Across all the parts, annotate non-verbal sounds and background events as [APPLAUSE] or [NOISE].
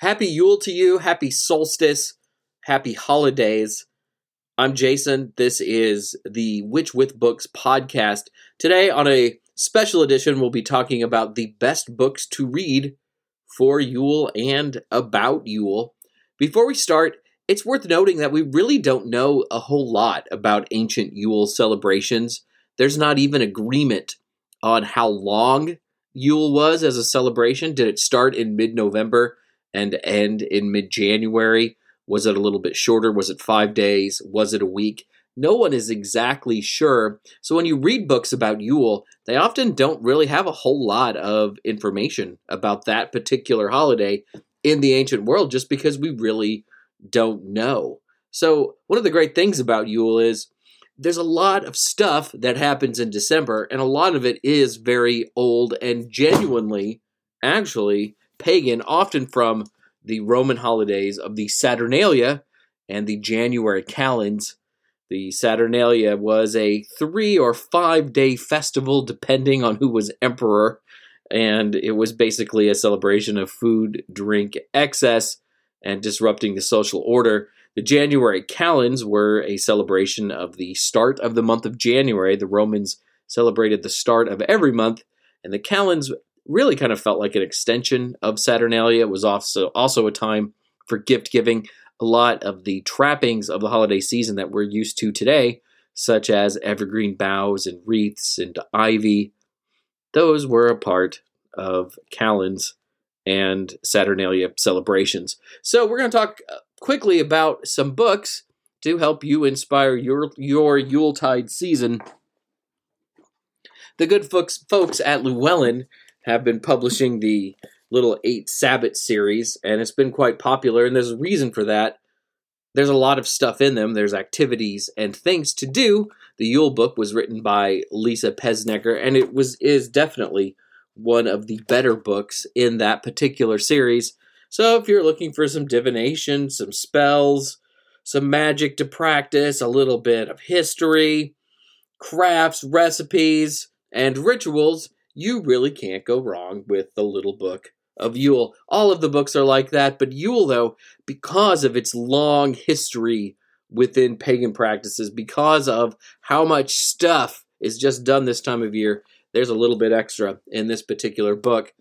Happy Yule to you. Happy solstice. Happy holidays. I'm Jason. This is the Witch with Books podcast. Today, on a special edition, we'll be talking about the best books to read for Yule and about Yule. Before we start, it's worth noting that we really don't know a whole lot about ancient Yule celebrations. There's not even agreement on how long Yule was as a celebration. Did it start in mid November? And end in mid January? Was it a little bit shorter? Was it five days? Was it a week? No one is exactly sure. So when you read books about Yule, they often don't really have a whole lot of information about that particular holiday in the ancient world just because we really don't know. So one of the great things about Yule is there's a lot of stuff that happens in December, and a lot of it is very old and genuinely, actually, pagan, often from the Roman holidays of the Saturnalia and the January calends. The Saturnalia was a three or five day festival, depending on who was emperor, and it was basically a celebration of food, drink, excess, and disrupting the social order. The January calends were a celebration of the start of the month of January. The Romans celebrated the start of every month, and the calends really kind of felt like an extension of Saturnalia. It was also also a time for gift giving. A lot of the trappings of the holiday season that we're used to today, such as evergreen boughs and wreaths and ivy, those were a part of Calends and Saturnalia celebrations. So we're going to talk uh, quickly about some books to help you inspire your your Yuletide season. The good folks folks at Llewellyn have been publishing the little eight Sabbat series, and it's been quite popular. And there's a reason for that. There's a lot of stuff in them. There's activities and things to do. The Yule book was written by Lisa Pesznecker, and it was is definitely one of the better books in that particular series. So if you're looking for some divination, some spells, some magic to practice, a little bit of history, crafts, recipes, and rituals, you really can't go wrong with the little book of Yule. All of the books are like that, but Yule, though, because of its long history within pagan practices, because of how much stuff is just done this time of year, there's a little bit extra in this particular book.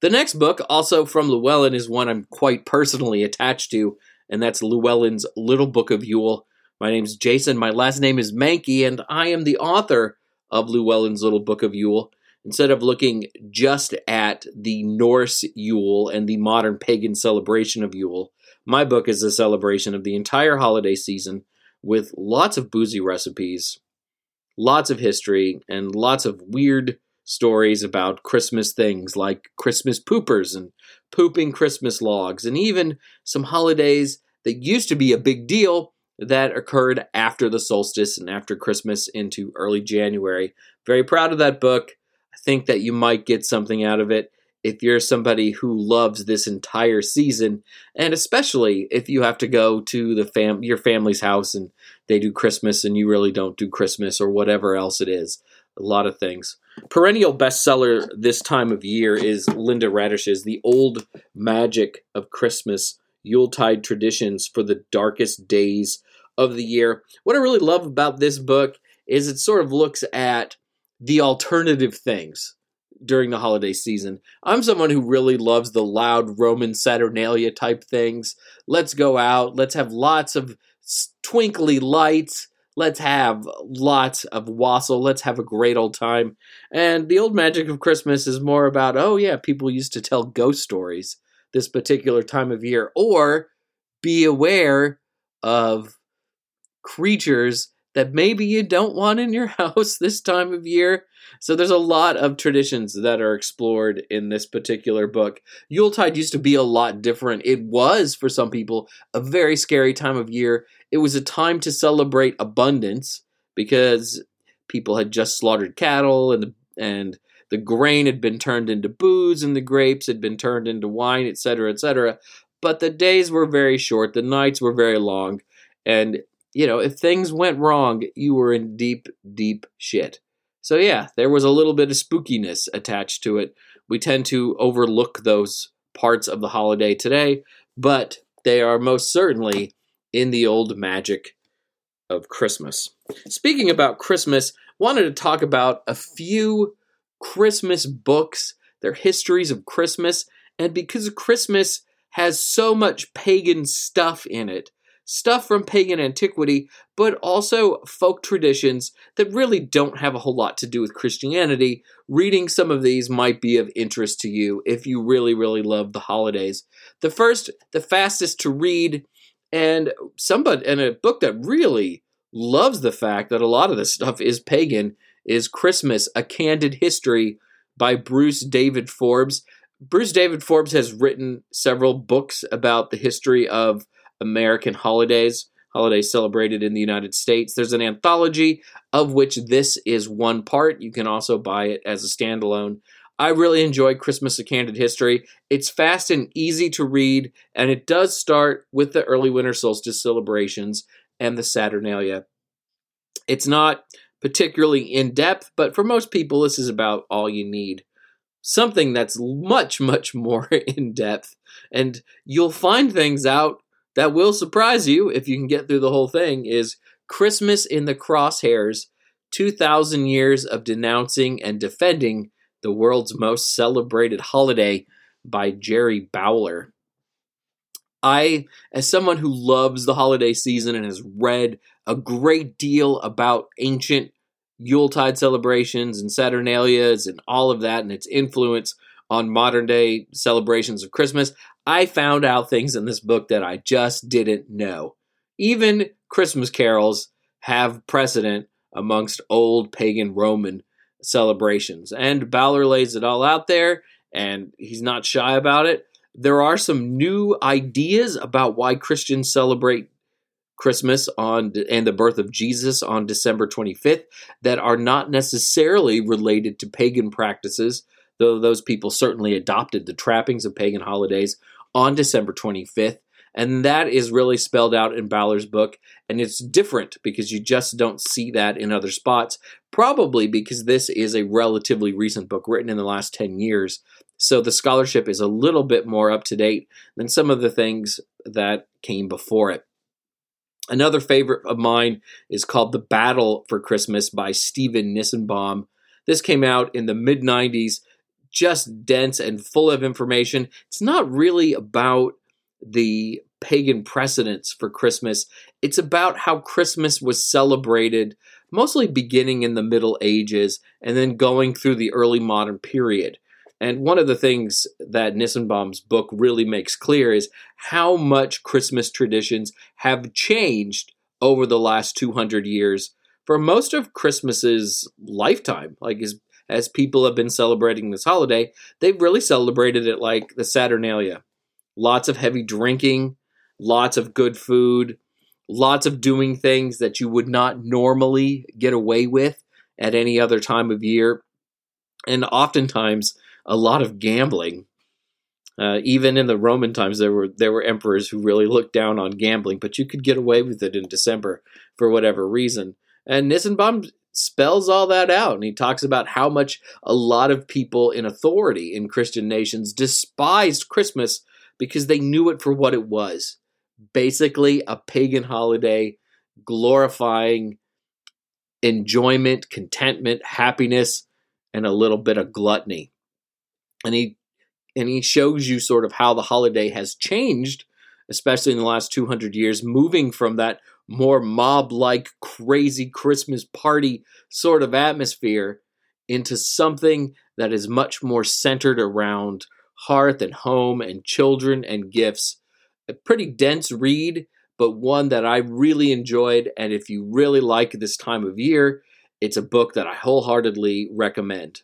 The next book, also from Llewellyn, is one I'm quite personally attached to, and that's Llewellyn's Little Book of Yule. My name's Jason, my last name is Mankey, and I am the author of Llewellyn's Little Book of Yule instead of looking just at the Norse Yule and the modern pagan celebration of Yule, my book is a celebration of the entire holiday season with lots of boozy recipes, lots of history, and lots of weird stories about Christmas things like Christmas poopers and pooping Christmas logs, and even some holidays that used to be a big deal that occurred after the solstice and after Christmas into early January. Very proud of that book. Think that you might get something out of it if you're somebody who loves this entire season, and especially if you have to go to the fam- your family's house and they do Christmas and you really don't do Christmas or whatever else it is. A lot of things. Perennial bestseller this time of year is Linda Raedisch's The Old Magic of Christmas Yuletide Traditions for the Darkest Days of the Year. What I really love about this book is it sort of looks at the alternative things during the holiday season. I'm someone who really loves the loud Roman Saturnalia type things. Let's go out, let's have lots of twinkly lights, let's have lots of wassail, let's have a great old time. And the old magic of Christmas is more about, oh yeah, people used to tell ghost stories this particular time of year, or be aware of creatures that maybe you don't want in your [LAUGHS] house this time of year. So there's a lot of traditions that are explored in this particular book. Yuletide used to be a lot different. It was, for some people, a very scary time of year. It was a time to celebrate abundance because people had just slaughtered cattle and the, and the grain had been turned into booze and the grapes had been turned into wine, etc., etc. But the days were very short, the nights were very long, and you know, if things went wrong, you were in deep, deep shit. So, yeah, there was a little bit of spookiness attached to it. We tend to overlook those parts of the holiday today, but they are most certainly in the old magic of Christmas. Speaking about Christmas, wanted to talk about a few Christmas books, their histories of Christmas, and because Christmas has so much pagan stuff in it, stuff from pagan antiquity, but also folk traditions that really don't have a whole lot to do with Christianity. Reading some of these might be of interest to you if you really, really love the holidays. The first, the fastest to read, and somebody and a book that really loves the fact that a lot of this stuff is pagan is Christmas: A Candid History by Bruce David Forbes. Bruce David Forbes has written several books about the history of American holidays, holidays celebrated in the United States. There's an anthology of which this is one part. You can also buy it as a standalone. I really enjoy Christmas A Candid History. It's fast and easy to read, and it does start with the early winter solstice celebrations and the Saturnalia. It's not particularly in depth, but for most people, this is about all you need. Something that's much, much more [LAUGHS] in depth, and you'll find things out that will surprise you if you can get through the whole thing is Christmas in the Crosshairs 2,000 Years of Denouncing and Defending the World's Most Celebrated Holiday by Gerry Bowler. I, as someone who loves the holiday season and has read a great deal about ancient Yuletide celebrations and Saturnalias and all of that and its influence on modern day celebrations of Christmas, I found out things in this book that I just didn't know. Even Christmas carols have precedent amongst old pagan Roman celebrations. And Bowler lays it all out there, and he's not shy about it. There are some new ideas about why Christians celebrate Christmas on and the birth of Jesus on December 25th that are not necessarily related to pagan practices, though those people certainly adopted the trappings of pagan holidays on December 25th. And that is really spelled out in Bowler's book. And it's different because you just don't see that in other spots, probably because this is a relatively recent book written in the last 10 years. So the scholarship is a little bit more up to date than some of the things that came before it. Another favorite of mine is called The Battle for Christmas by Stephen Nissenbaum. This came out in the mid 90s just dense and full of information. It's not really about the pagan precedents for Christmas. It's about how Christmas was celebrated, mostly beginning in the Middle Ages and then going through the early modern period. And one of the things that Nissenbaum's book really makes clear is how much Christmas traditions have changed over the last 200 years for most of Christmas's lifetime. Like his as people have been celebrating this holiday, they've really celebrated it like the Saturnalia. Lots of heavy drinking, lots of good food, lots of doing things that you would not normally get away with at any other time of year, and oftentimes a lot of gambling. Uh, even in the Roman times, there were there were emperors who really looked down on gambling, but you could get away with it in December for whatever reason. And Nissenbaum spells all that out and he talks about how much a lot of people in authority in Christian nations despised Christmas because they knew it for what it was basically a pagan holiday glorifying enjoyment, contentment, happiness, and a little bit of gluttony. And he and he shows you sort of how the holiday has changed, especially in the last 200 years, moving from that more mob like, crazy Christmas party sort of atmosphere into something that is much more centered around hearth and home and children and gifts. A pretty dense read, but one that I really enjoyed. And if you really like this time of year, it's a book that I wholeheartedly recommend.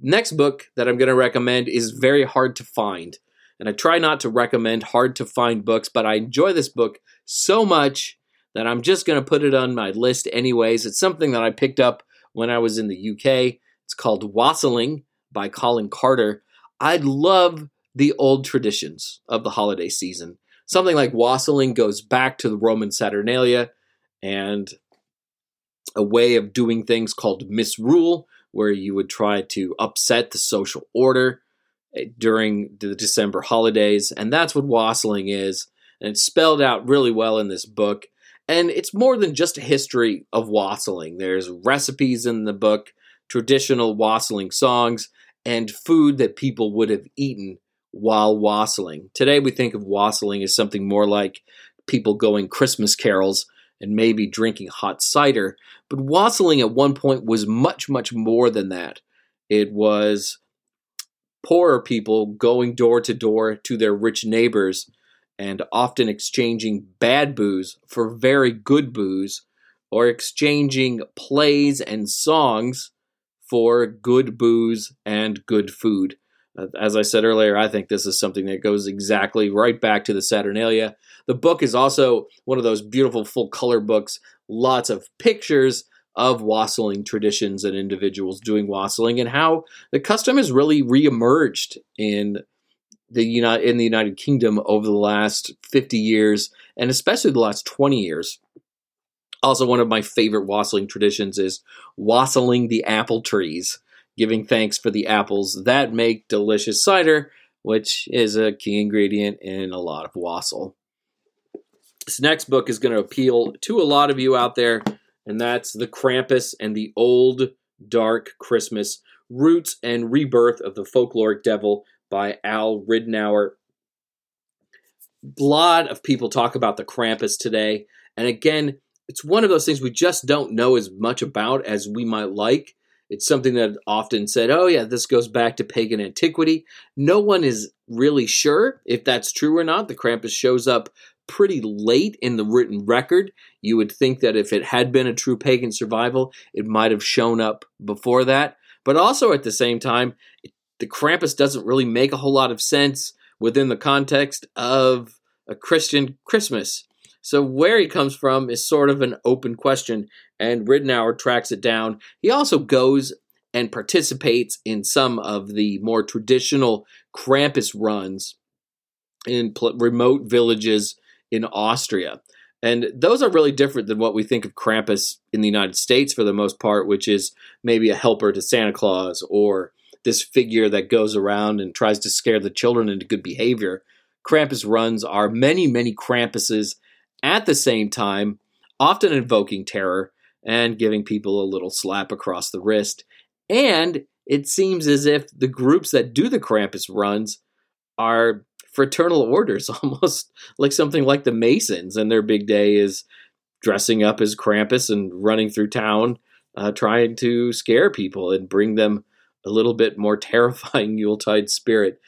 Next book that I'm going to recommend is very hard to find. And I try not to recommend hard to find books, but I enjoy this book so much that I'm just going to put it on my list anyways. It's something that I picked up when I was in the UK. It's called Wassailing by Colin Carter. I love the old traditions of the holiday season. Something like wassailing goes back to the Roman Saturnalia and a way of doing things called misrule, where you would try to upset the social order. eh, during the December holidays, and that's what wassailing is. And it's spelled out really well in this book. And it's more than just a history of wassailing. There's recipes in the book, traditional wassailing songs, and food that people would have eaten while wassailing. Today we think of wassailing as something more like people going Christmas carols and maybe drinking hot cider. But wassailing at one point was much, much more than that. It was poorer people going door to door to their rich neighbors and often exchanging bad booze for very good booze or exchanging plays and songs for good booze and good food. Uh, as I said earlier, I think this is something that goes exactly right back to the Saturnalia. The book is also one of those beautiful full color books, lots of pictures of wassailing traditions and individuals doing wassailing and how the custom has really reemerged in the United in the United Kingdom over the last 50 years and especially the last 20 years. Also, one of my favorite wassailing traditions is wassailing the apple trees giving thanks for the apples that make delicious cider, which is a key ingredient in a lot of wassail. This next book is going to appeal to a lot of you out there, and that's The Krampus and the Old Dark Christmas Roots and Rebirth of the Folkloric Devil by Al Ridenour. A lot of people talk about the Krampus today, and again, it's one of those things we just don't know as much about as we might like. It's something that often said, oh, yeah, this goes back to pagan antiquity. No one is really sure if that's true or not. The Krampus shows up pretty late in the written record. You would think that if it had been a true pagan survival, it might have shown up before that. But also at the same time, the Krampus doesn't really make a whole lot of sense within the context of a Christian Christmas. So where he comes from is sort of an open question, and Ridenour tracks it down. He also goes and participates in some of the more traditional Krampus runs in pl- remote villages in Austria. And those are really different than what we think of Krampus in the United States for the most part, which is maybe a helper to Santa Claus or this figure that goes around and tries to scare the children into good behavior. Krampus runs are many, many Krampuses at the same time, often invoking terror and giving people a little slap across the wrist. And it seems as if the groups that do the Krampus runs are fraternal orders, [LAUGHS] almost like something like the Masons, and their big day is dressing up as Krampus and running through town, uh, trying to scare people and bring them a little bit more [LAUGHS] terrifying Yuletide spirit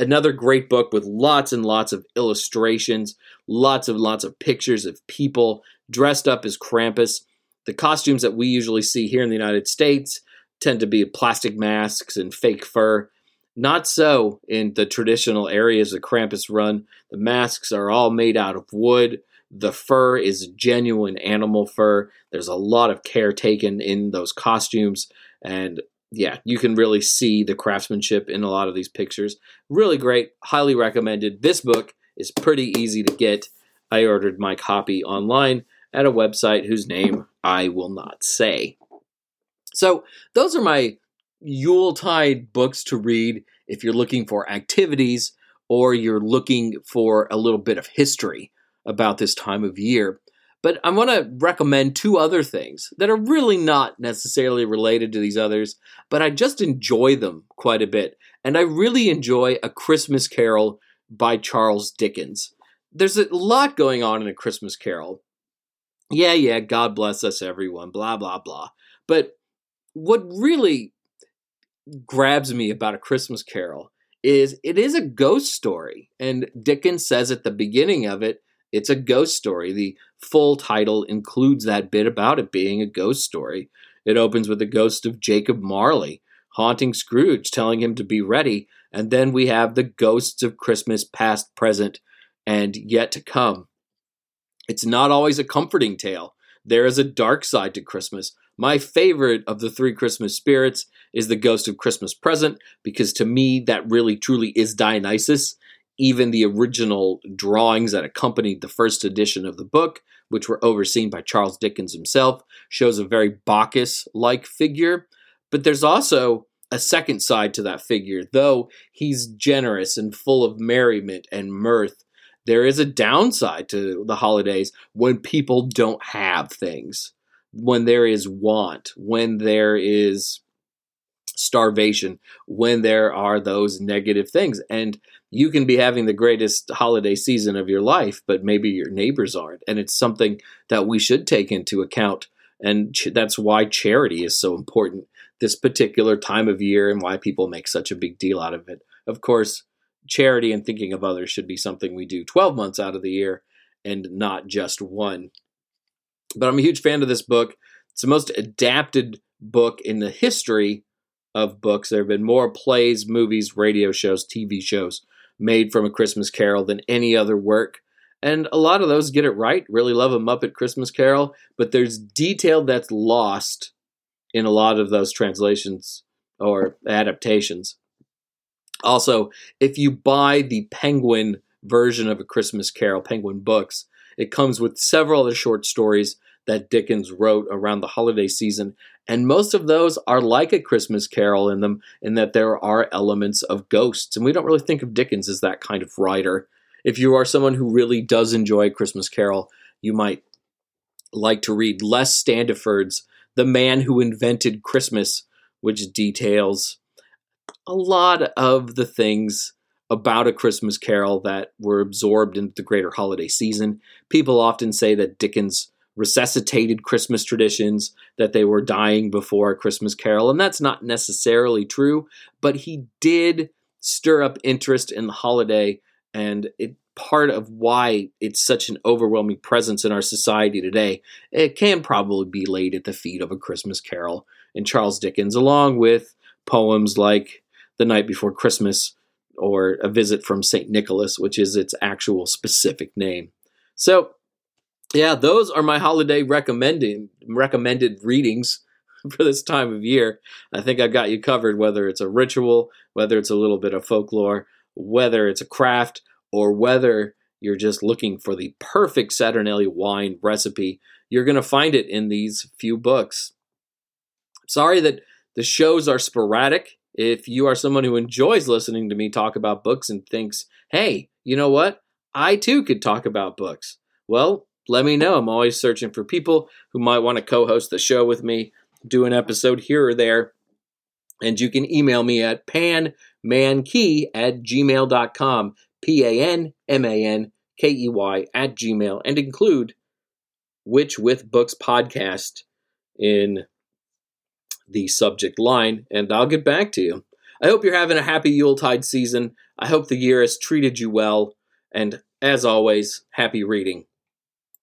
another great book with lots and lots of illustrations, lots and lots of pictures of people dressed up as Krampus. The costumes that we usually see here in the United States tend to be plastic masks and fake fur. Not so in the traditional areas of Krampus run. The masks are all made out of wood. The fur is genuine animal fur. There's a lot of care taken in those costumes, and yeah, you can really see the craftsmanship in a lot of these pictures. Really great, highly recommended. This book is pretty easy to get. I ordered my copy online at a website whose name I will not say. So, those are my Yuletide books to read if you're looking for activities or you're looking for a little bit of history about this time of year. But I want to recommend two other things that are really not necessarily related to these others, but I just enjoy them quite a bit. And I really enjoy A Christmas Carol by Charles Dickens. There's a lot going on in A Christmas Carol. Yeah, yeah, God bless us, everyone, blah, blah, blah. But what really grabs me about A Christmas Carol is it is a ghost story. And Dickens says at the beginning of it it's a ghost story. The full title includes that bit about it being a ghost story. It opens with the ghost of Jacob Marley haunting Scrooge, telling him to be ready, and then we have the ghosts of Christmas past, present, and yet to come. It's not always a comforting tale. There is a dark side to Christmas. My favorite of the three Christmas spirits is the ghost of Christmas present, because to me, that really truly is Dionysus even the original drawings that accompanied the first edition of the book, which were overseen by Charles Dickens himself, shows a very Bacchus like figure. But there's also a second side to that figure. Though he's generous and full of merriment and mirth, there is a downside to the holidays when people don't have things, when there is want, when there is starvation, when there are those negative things. And you can be having the greatest holiday season of your life, but maybe your neighbors aren't. And it's something that we should take into account. And ch- that's why charity is so important this particular time of year and why people make such a big deal out of it. Of course, charity and thinking of others should be something we do 12 months out of the year and not just one. But I'm a huge fan of this book. It's the most adapted book in the history of books. There have been more plays, movies, radio shows, TV shows made from A Christmas Carol than any other work. And a lot of those get it right. Really love A Muppet Christmas Carol, but there's detail that's lost in a lot of those translations or adaptations. Also, if you buy the Penguin version of A Christmas Carol, Penguin Books, it comes with several other short stories that Dickens wrote around the holiday season, and most of those are like a Christmas Carol in them, in that there are elements of ghosts. And we don't really think of Dickens as that kind of writer. If you are someone who really does enjoy Christmas Carol, you might like to read Les Standiford's The Man Who Invented Christmas, which details a lot of the things about a Christmas Carol that were absorbed into the greater holiday season. People often say that Dickens resuscitated Christmas traditions, that they were dying before a Christmas Carol, and that's not necessarily true, but he did stir up interest in the holiday, and it part of why it's such an overwhelming presence in our society today. It can probably be laid at the feet of a Christmas Carol and Charles Dickens, along with poems like The Night Before Christmas or A Visit from St. Nicholas, which is its actual specific name. So, yeah, those are my holiday recommending recommended readings [LAUGHS] for this time of year. I think I've got you covered whether it's a ritual, whether it's a little bit of folklore, whether it's a craft, or whether you're just looking for the perfect Saturnalia wine recipe. You're going to find it in these few books. Sorry that the shows are sporadic. If you are someone who enjoys listening to me talk about books and thinks, hey, you know what? I too could talk about books. Well, let me know. I'm always searching for people who might want to co host the show with me, do an episode here or there. And you can email me at panmankey at gmail.com, P A N M A N K E Y at gmail, and include Witch With Books podcast in the subject line, and I'll get back to you. I hope you're having a happy Yuletide season. I hope the year has treated you well, and as always, happy reading.